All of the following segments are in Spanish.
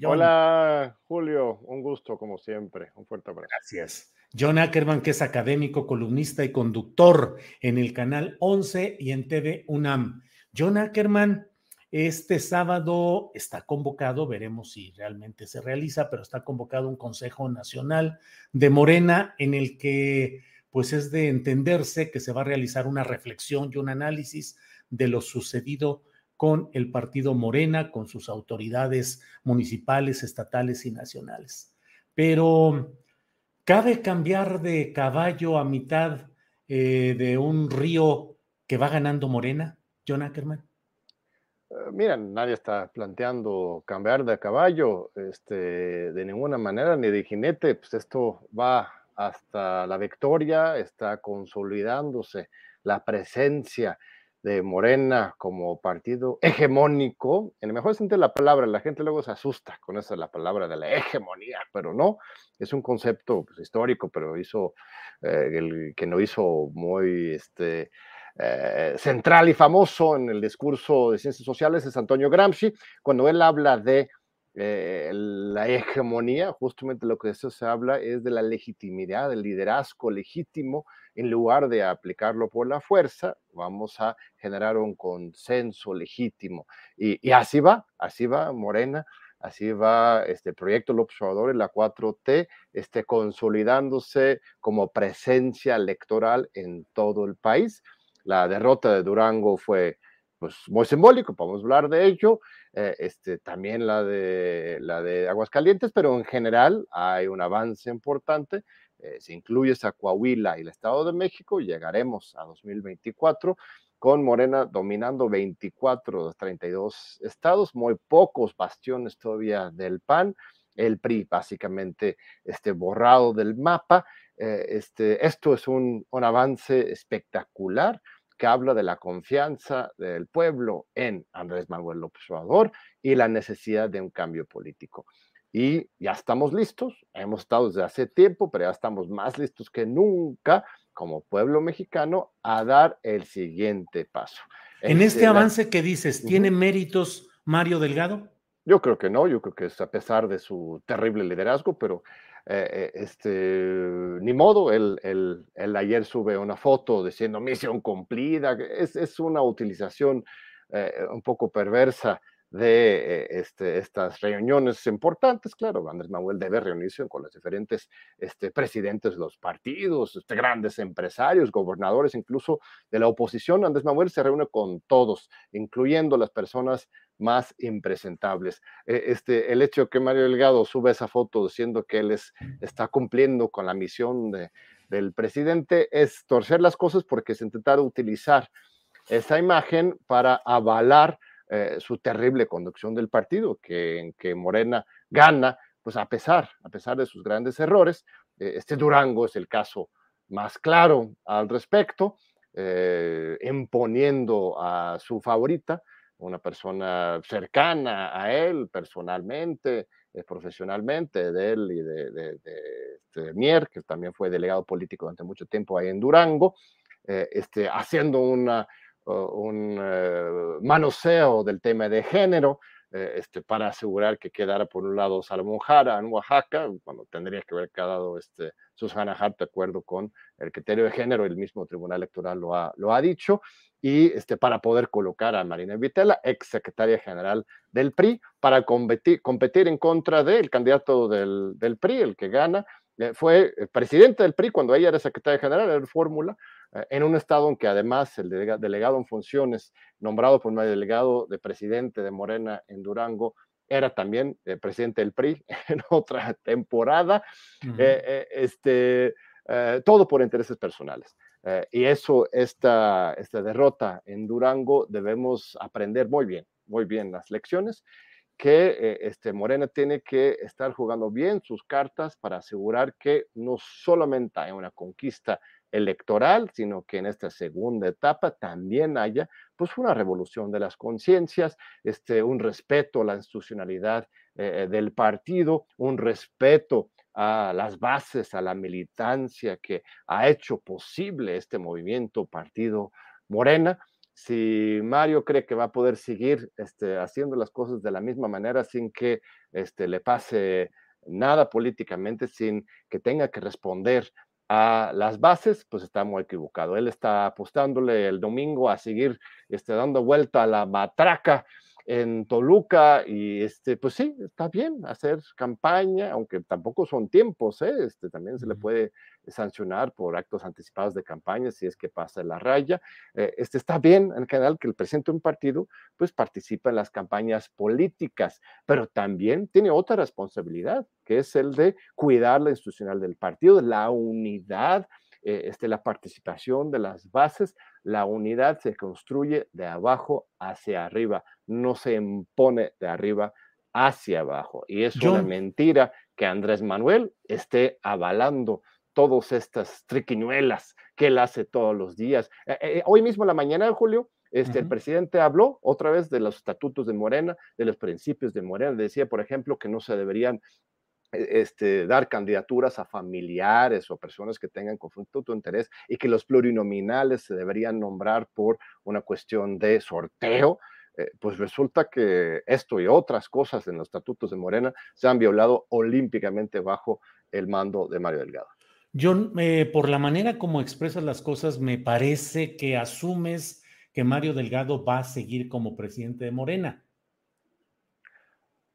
John. Hola, Julio. Un gusto, como siempre. Un fuerte abrazo. Gracias. John Ackerman, que es académico, columnista y conductor en el canal 11 y en TV UNAM. John Ackerman, este sábado está convocado, veremos si realmente se realiza, pero está convocado un Consejo Nacional de Morena en el que pues es de entenderse que se va a realizar una reflexión y un análisis de lo sucedido con el partido Morena, con sus autoridades municipales, estatales y nacionales. Pero ¿cabe cambiar de caballo a mitad eh, de un río que va ganando Morena, John Ackerman? Uh, mira, nadie está planteando cambiar de caballo este, de ninguna manera, ni de jinete, pues esto va hasta la victoria, está consolidándose la presencia de Morena como partido hegemónico, en el mejor sentido de la palabra, la gente luego se asusta con esa la palabra de la hegemonía, pero no, es un concepto pues, histórico, pero hizo, eh, el que no hizo muy este, eh, central y famoso en el discurso de ciencias sociales es Antonio Gramsci, cuando él habla de eh, la hegemonía, justamente lo que eso se habla es de la legitimidad, del liderazgo legítimo, en lugar de aplicarlo por la fuerza, vamos a generar un consenso legítimo. Y, así va, así va Morena, así va este proyecto El Observador y la 4T, este, consolidándose como presencia electoral en todo el país. La derrota de Durango fue pues, muy simbólico, podemos hablar de ello, eh, este, también la de, la de Aguascalientes, pero en general hay un avance importante. Eh, si incluyes a Coahuila y el Estado de México, llegaremos a 2024 con Morena dominando 24 de los 32 estados, muy pocos bastiones todavía del PAN, el PRI básicamente este, borrado del mapa. Eh, este, esto es un, un avance espectacular que habla de la confianza del pueblo en Andrés Manuel López Obrador y la necesidad de un cambio político. Y ya estamos listos, hemos estado desde hace tiempo, pero ya estamos más listos que nunca como pueblo mexicano a dar el siguiente paso. En este, este avance que dices, ¿tiene méritos Mario Delgado? Yo creo que no, yo creo que es a pesar de su terrible liderazgo, pero eh, eh, este, ni modo, él, ayer sube una foto diciendo misión cumplida, es, es una utilización eh, un poco perversa de este, estas reuniones importantes, claro, Andrés Manuel debe reunirse con los diferentes este, presidentes de los partidos, este, grandes empresarios, gobernadores, incluso de la oposición. Andrés Manuel se reúne con todos, incluyendo las personas más impresentables. E, este, el hecho que Mario Delgado sube esa foto diciendo que él es, está cumpliendo con la misión de, del presidente es torcer las cosas porque se intentaron utilizar esa imagen para avalar eh, su terrible conducción del partido, que, en que Morena gana, pues a pesar, a pesar de sus grandes errores. Eh, este Durango es el caso más claro al respecto, eh, imponiendo a su favorita, una persona cercana a él personalmente, profesionalmente, de él y de, este Mier, que también fue delegado político durante mucho tiempo ahí en Durango, este, haciendo una un eh, manoseo del tema de género, eh, este, para asegurar que quedara por un lado Salomón Jara en Oaxaca, cuando tendría que haber quedado este, Susana Hart de acuerdo con el criterio de género, el mismo Tribunal Electoral lo ha, lo ha dicho, y este, para poder colocar a Marina Vitela, ex secretaria general del PRI, para competir, competir en contra del candidato del, del PRI, el que gana, eh, fue presidente del PRI cuando ella era secretaria general, era fórmula, en un estado en que además el delegado en funciones, nombrado por el delegado de presidente de Morena en Durango, era también eh, presidente del PRI en otra temporada, este, todo por intereses personales. y eso, esta, esta derrota en Durango, debemos aprender muy bien, muy bien las lecciones que eh, este, Morena tiene que estar jugando bien sus cartas para asegurar que no solamente hay una conquista electoral, sino que en esta segunda etapa también haya pues una revolución de las conciencias, este, un respeto a la institucionalidad eh, del partido, un respeto a las bases, a la militancia que ha hecho posible este movimiento partido Morena. Si Mario cree que va a poder seguir este, haciendo las cosas de la misma manera sin que este, le pase nada políticamente, sin que tenga que responder a las bases, pues está muy equivocado. Él está apostándole el domingo a seguir este, dando vuelta a la matraca en Toluca y este, pues sí, está bien hacer campaña, aunque tampoco son tiempos, ¿eh? este, también se le puede sancionar por actos anticipados de campaña si es que pasa la raya. Eh, este, está bien en general que el presidente de un partido pues participa en las campañas políticas, pero también tiene otra responsabilidad, que es el de cuidar la institucional del partido, la unidad eh, este, la participación de las bases, la unidad se construye de abajo hacia arriba, no se impone de arriba hacia abajo. Y es una mentira que Andrés Manuel esté avalando todas estas triquiñuelas que él hace todos los días. Eh, eh, hoy mismo en la mañana, de Julio, este, el presidente habló otra vez de los estatutos de Morena, de los principios de Morena. Decía, por ejemplo, que no se deberían e, este, dar candidaturas a familiares o personas que tengan conflicto de interés y que los plurinominales se deberían nombrar por una cuestión de sorteo, eh, pues resulta que esto y otras cosas en los estatutos de Morena se han violado olímpicamente bajo el mando de Mario Delgado. John, eh, por la manera como expresas las cosas, me parece que asumes que Mario Delgado va a seguir como presidente de Morena.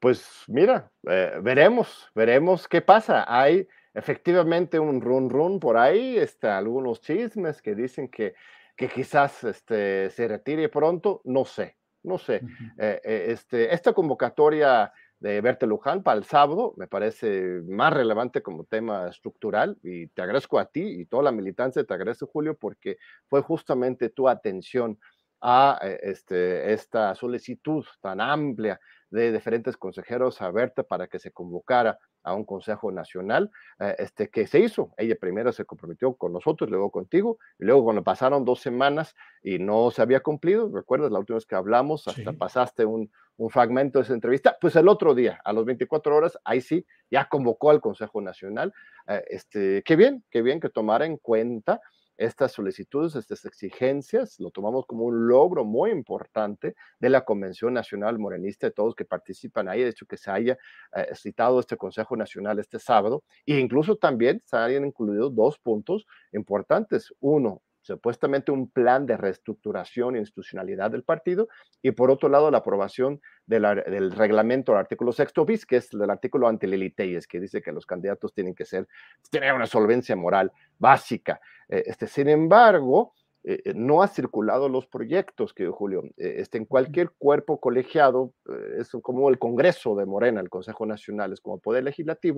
Pues mira, eh, veremos, veremos qué pasa. Hay efectivamente un run run por ahí, este, algunos chismes que dicen que, que quizás este, se retire pronto, no sé, no sé. Eh, este, esta convocatoria de Berta Luján para el sábado me parece más relevante como tema estructural y te agradezco a ti y toda la militancia, te agradezco Julio porque fue justamente tu atención a este, esta solicitud tan amplia de diferentes consejeros a Berta para que se convocara a un Consejo Nacional, eh, este, que se hizo. Ella primero se comprometió con nosotros, luego contigo, y luego cuando pasaron dos semanas y no se había cumplido, recuerdas la última vez que hablamos, hasta pasaste un, un, fragmento de esa entrevista, pues el otro día, a las 24 horas, ahí sí, ya convocó al Consejo Nacional. Eh, este, qué bien, qué bien que tomara en cuenta estas solicitudes, estas exigencias, lo tomamos como un logro muy importante de la Convención Nacional Morenista, de todos que participan ahí, de hecho que se haya eh, citado este Consejo Nacional este sábado, e incluso también se hayan incluido dos puntos importantes. Uno, supuestamente un plan de reestructuración e institucionalidad del partido, y por otro lado la aprobación del reglamento del artículo sexto bis, que es el artículo ante Liliteyes, que dice que los candidatos tienen que ser, tener una solvencia moral básica. Eh, este, sin embargo, eh, eh, no ha circulado los proyectos, que Julio, este, en cualquier cuerpo colegiado, es como el Congreso de Morena, el Consejo Nacional, es como poder legislativo.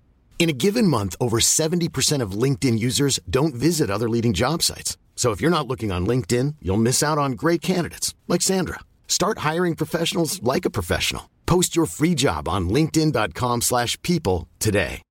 In a given month, over 70% of LinkedIn users don't visit other leading job sites. So if you're not looking on LinkedIn, you'll miss out on great candidates like Sandra. Start hiring professionals like a professional. Post your free job on linkedin.com/people today.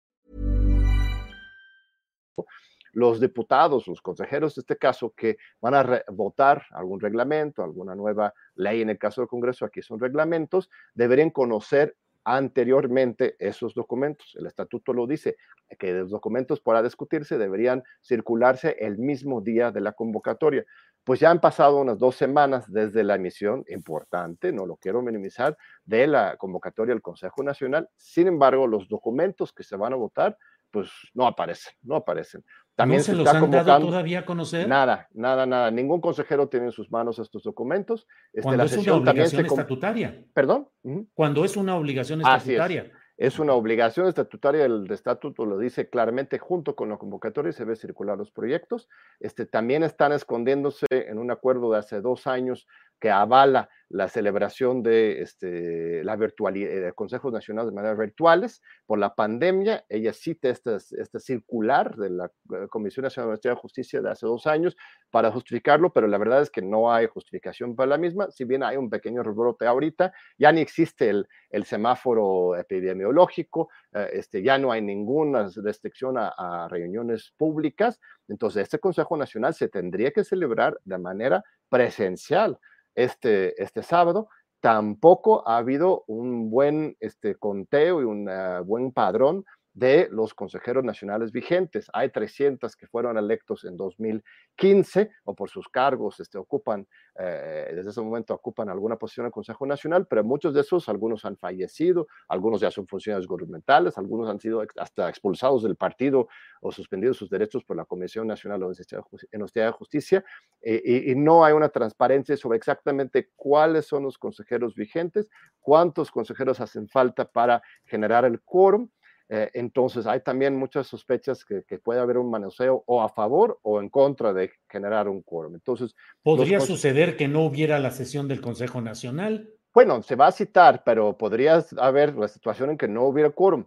Los diputados, los consejeros de este caso que van a votar algún reglamento, alguna nueva ley en el caso del Congreso, aquí son reglamentos, deberían conocer anteriormente esos documentos. El estatuto lo dice, que los documentos para discutirse deberían circularse el mismo día de la convocatoria. Pues ya han pasado unas dos semanas desde la emisión, importante, no lo quiero minimizar, de la convocatoria del Consejo Nacional. Sin embargo, los documentos que se van a votar, pues no aparecen, no aparecen. También ¿No se, los han dado todavía a conocer? Nada, nada, nada. Ningún consejero tiene en sus manos estos documentos. Este, Cuando es una obligación estatutaria. ¿Perdón? Cuando es una obligación estatutaria. Es. una obligación estatutaria, el estatuto lo dice claramente, junto con la convocatoria se ve circular los proyectos. Este, también están escondiéndose en un acuerdo de hace dos años que avala la celebración de este, la virtualidad, de consejos nacionales de manera virtuales por la pandemia. Ella cita este, este circular de la eh, Comisión Nacional de Justicia de hace dos años para justificarlo, pero la verdad es que no hay justificación para la misma. Si bien hay un pequeño rebrote ahorita, ya ni existe el, el semáforo epidemiológico, eh, este, ya no hay ninguna restricción a, a reuniones públicas. Entonces, este Consejo Nacional se tendría que celebrar de manera presencial este, este sábado. Tampoco ha habido un buen este, conteo y un ah, buen padrón de los consejeros nacionales vigentes. Hay 300 que fueron electos en 2015 o por sus cargos este, ocupan, eh, desde ese momento ocupan alguna posición en el Consejo Nacional, pero muchos de esos, algunos han fallecido, algunos ya son funcionarios gubernamentales, algunos han sido hasta expulsados del partido o suspendidos sus derechos por la Comisión Nacional de Honestidad de Justicia, eh, y, y no hay una transparencia sobre exactamente cuáles son los consejeros vigentes, cuántos consejeros hacen falta para generar el quórum. Eh, entonces, hay también muchas sospechas que, puede haber un manoseo o a favor o en contra de generar un quórum. Entonces, ¿podría suceder que no hubiera la sesión del Consejo Nacional? Bueno, se va a citar, pero podría haber la situación en que no hubiera quórum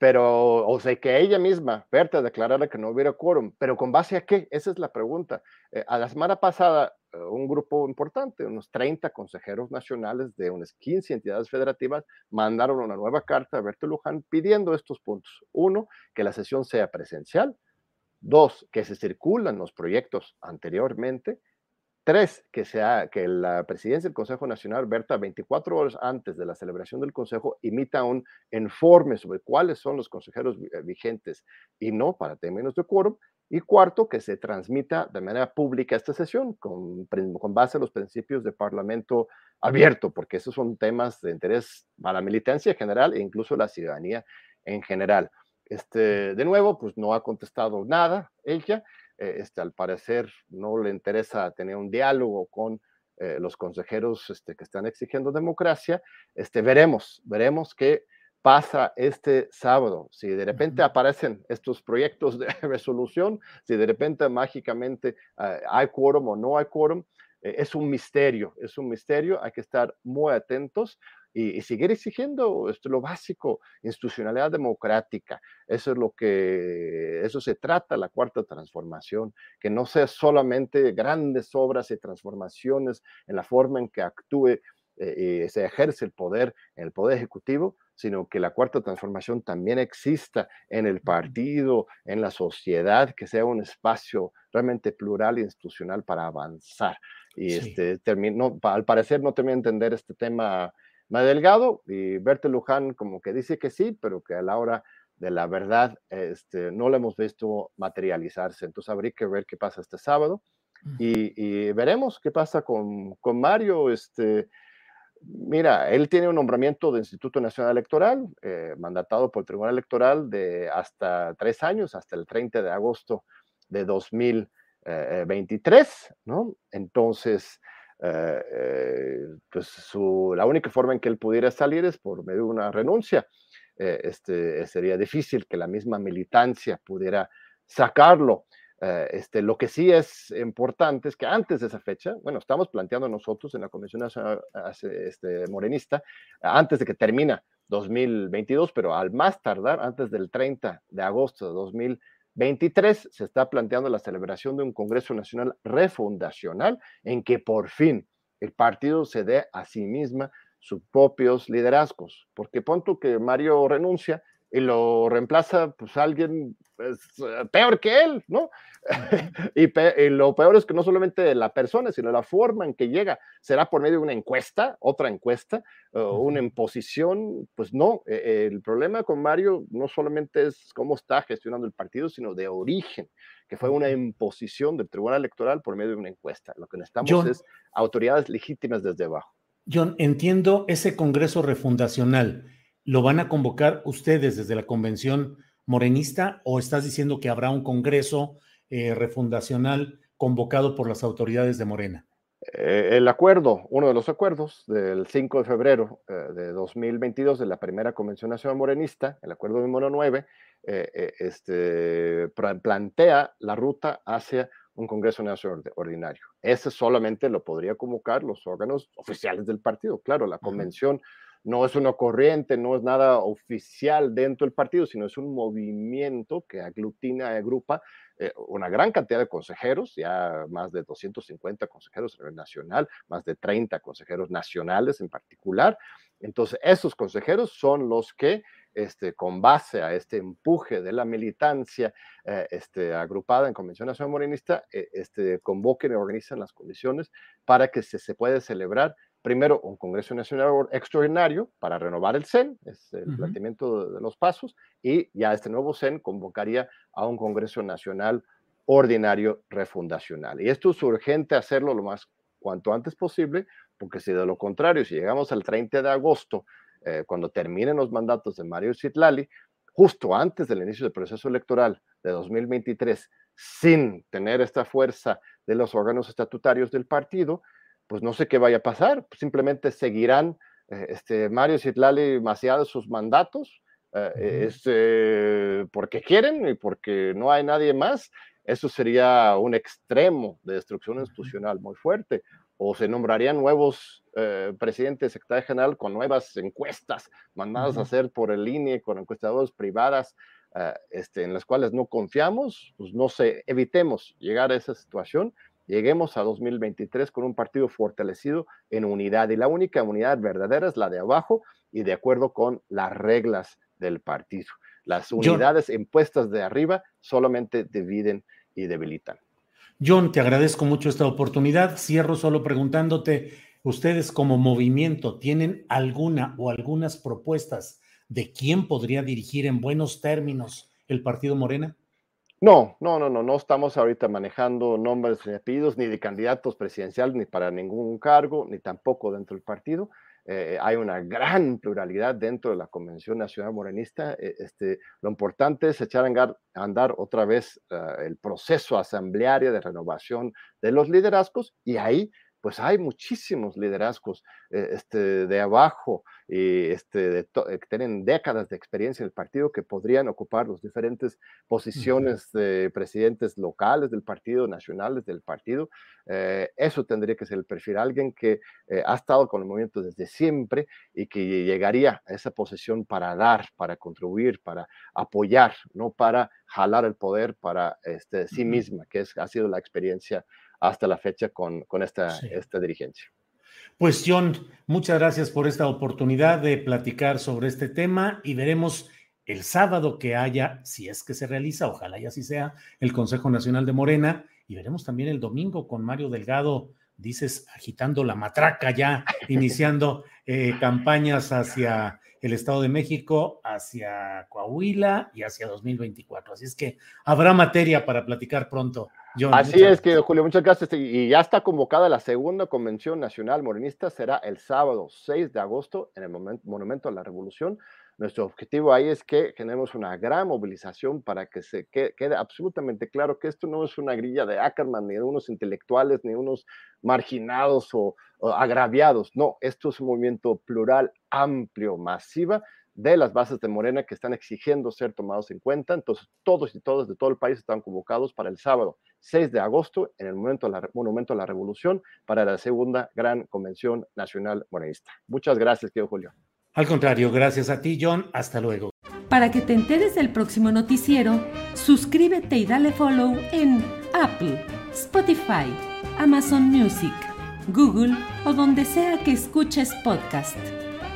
pero, o sea, que ella misma, Berta, declarara que no hubiera quórum, pero ¿con base a qué? Esa es la pregunta. Eh, a la semana pasada, eh, un grupo importante, unos 30 consejeros nacionales de unas 15 entidades federativas, mandaron una nueva carta a Berta Luján pidiendo estos puntos. Uno, que la sesión sea presencial. Dos, que se circulan los proyectos anteriormente. Tres, que, sea, que la presidencia del Consejo Nacional, Berta, 24 horas antes de la celebración del Consejo, imita un informe sobre cuáles son los consejeros eh, vigentes y no para términos de quórum. Y cuarto, que se transmita de manera pública esta sesión con, con base a los principios de parlamento abierto, porque esos son temas de interés para la militancia en general e incluso la ciudadanía en general. Este, de nuevo, pues no ha contestado nada ella. Eh, este, al parecer no le interesa tener un diálogo con eh, los consejeros este, que están exigiendo democracia. Este, veremos, veremos qué pasa este sábado. Si de repente aparecen estos proyectos de resolución, si de repente mágicamente eh, hay quórum o no hay quórum, es un misterio, es un misterio, hay que estar muy atentos y, seguir exigiendo esto, lo básico, institucionalidad democrática. Eso es lo que, eso se trata la cuarta transformación, que no sea solamente grandes obras y transformaciones en la forma en que actúe eh, y se ejerce el poder en el poder ejecutivo, sino que la cuarta transformación también exista en el partido, en la sociedad, que sea un espacio realmente plural e institucional para avanzar. Y este, termino, al parecer no termino de entender este tema más delgado y Berta Luján como que dice que sí, pero que a la hora de la verdad este, no lo hemos visto materializarse. Entonces habría que ver qué pasa este sábado y, veremos qué pasa con, con, Mario. Este, mira, él tiene un nombramiento de Instituto Nacional Electoral, eh, mandatado por el Tribunal Electoral de hasta tres años, hasta el 30 de agosto de 2023, ¿no? Entonces, eh, eh, pues su, la única forma en que él pudiera salir es por medio de una renuncia. este, sería difícil que la misma militancia pudiera sacarlo. este, lo que sí es importante es que antes de esa fecha, bueno, estamos planteando nosotros en la Convención Nacional este, Morenista, antes de que termina 2022, pero al más tardar, antes del 30 de agosto de 2023, se está planteando la celebración de un Congreso Nacional refundacional en que por fin el partido se dé a sí misma sus propios liderazgos, porque punto que Mario renuncia y lo reemplaza pues alguien pues, peor que él, ¿no? y, lo peor es que no solamente la persona, sino la forma en que llega, será por medio de una encuesta, otra encuesta, una imposición, pues no, e, el problema con Mario no solamente es cómo está gestionando el partido, sino de origen, que fue una imposición del Tribunal Electoral por medio de una encuesta. Lo que necesitamos es autoridades legítimas desde abajo. John, entiendo ese Congreso refundacional. ¿Lo van a convocar ustedes desde la convención morenista o estás diciendo que habrá un congreso eh, refundacional convocado por las autoridades de Morena? Eh, el acuerdo, uno de los acuerdos del 5 de febrero eh, de 2022 de la primera Convención Nacional Morenista, el acuerdo número 9, este, plantea la ruta hacia un Congreso Nacional Ordinario. Ese solamente lo podría convocar los órganos oficiales del partido. Claro, la convención no es una corriente, no es nada oficial dentro del partido, sino es un movimiento que aglutina, agrupa eh, una gran cantidad de consejeros, ya más de 250 consejeros a nivel nacional, más de 30 consejeros nacionales en particular. Entonces, esos consejeros son los que, este, con base a este empuje de la militancia eh, este, agrupada en Convención Nacional Morenista, eh, este, convoquen y organizan las condiciones para que se, se pueda celebrar primero un Congreso Nacional extraordinario para renovar el CEN, es el planteamiento de, los pasos, y ya este nuevo CEN convocaría a un Congreso Nacional ordinario refundacional. Y esto es urgente hacerlo lo más cuanto antes posible, porque si de lo contrario, si llegamos al 30 de agosto, eh, cuando terminen los mandatos de Mario Citlali, justo antes del inicio del proceso electoral de 2023, sin tener esta fuerza de los órganos estatutarios del partido, pues no sé qué vaya a pasar, simplemente seguirán eh, este, Mario Citlali Maciado sus mandatos, eh, este, porque quieren y porque no hay nadie más. Eso sería un extremo de destrucción institucional muy fuerte. O se nombrarían nuevos eh, presidentes secretario general con nuevas encuestas mandadas a hacer por el INE con encuestadoras privadas este, en las cuales no confiamos, pues no sé, evitemos llegar a esa situación lleguemos a 2023 con un partido fortalecido en unidad. Y la única unidad verdadera es la de abajo y de acuerdo con las reglas del partido. Las unidades impuestas de arriba solamente dividen y debilitan. John, te agradezco mucho esta oportunidad. Cierro solo preguntándote, ¿ustedes como movimiento tienen alguna o algunas propuestas de quién podría dirigir en buenos términos el partido Morena? No, no, no, no, no estamos ahorita manejando nombres ni apellidos ni de candidatos presidenciales ni para ningún cargo, ni tampoco dentro del partido. Eh, hay una gran pluralidad dentro de la Convención Nacional Morenista. Eh, este, lo importante es echar a andar, otra vez ah, el proceso asambleario de renovación de los liderazgos y ahí pues hay muchísimos liderazgos eh, este, de abajo y este, que tienen décadas de experiencia en el partido que podrían ocupar las diferentes posiciones de presidentes locales del partido, nacionales del partido. Eh, eso tendría que ser el perfil, alguien que eh, ha estado con el movimiento desde siempre y que llegaría a esa posición para dar, para contribuir, para apoyar, no para jalar el poder para este, sí misma, que es, ha sido la experiencia hasta la fecha con, con esta, esta dirigencia. Pues John, muchas gracias por esta oportunidad de platicar sobre este tema y veremos el sábado que haya, si es que se realiza, ojalá y así sea, el Consejo Nacional de Morena y veremos también el domingo con Mario Delgado, dices, agitando la matraca ya, iniciando eh, campañas hacia el Estado de México, hacia Coahuila y hacia 2024. Así es que habrá materia para platicar pronto. Así es que, Julio, muchas gracias. Y ya está convocada la segunda Convención Nacional Morenista, será el sábado 6 de agosto en el Monumento a la Revolución. Nuestro objetivo ahí es que generemos una gran movilización para que se quede, absolutamente claro que esto no es una grilla de Ackerman, ni de unos intelectuales, ni unos marginados o, o agraviados. No, esto es un movimiento plural, amplio, masiva, de las bases de Morena que están exigiendo ser tomados en cuenta. Entonces, todos y todas de todo el país están convocados para el sábado 6 de agosto en el momento de la, Monumento a la Revolución para la segunda gran convención nacional morenista. Muchas gracias, querido Julio. Al contrario, gracias a ti, John. Hasta luego. Para que te enteres del próximo noticiero, suscríbete y dale follow en Apple, Spotify, Amazon Music, Google o donde sea que escuches podcast.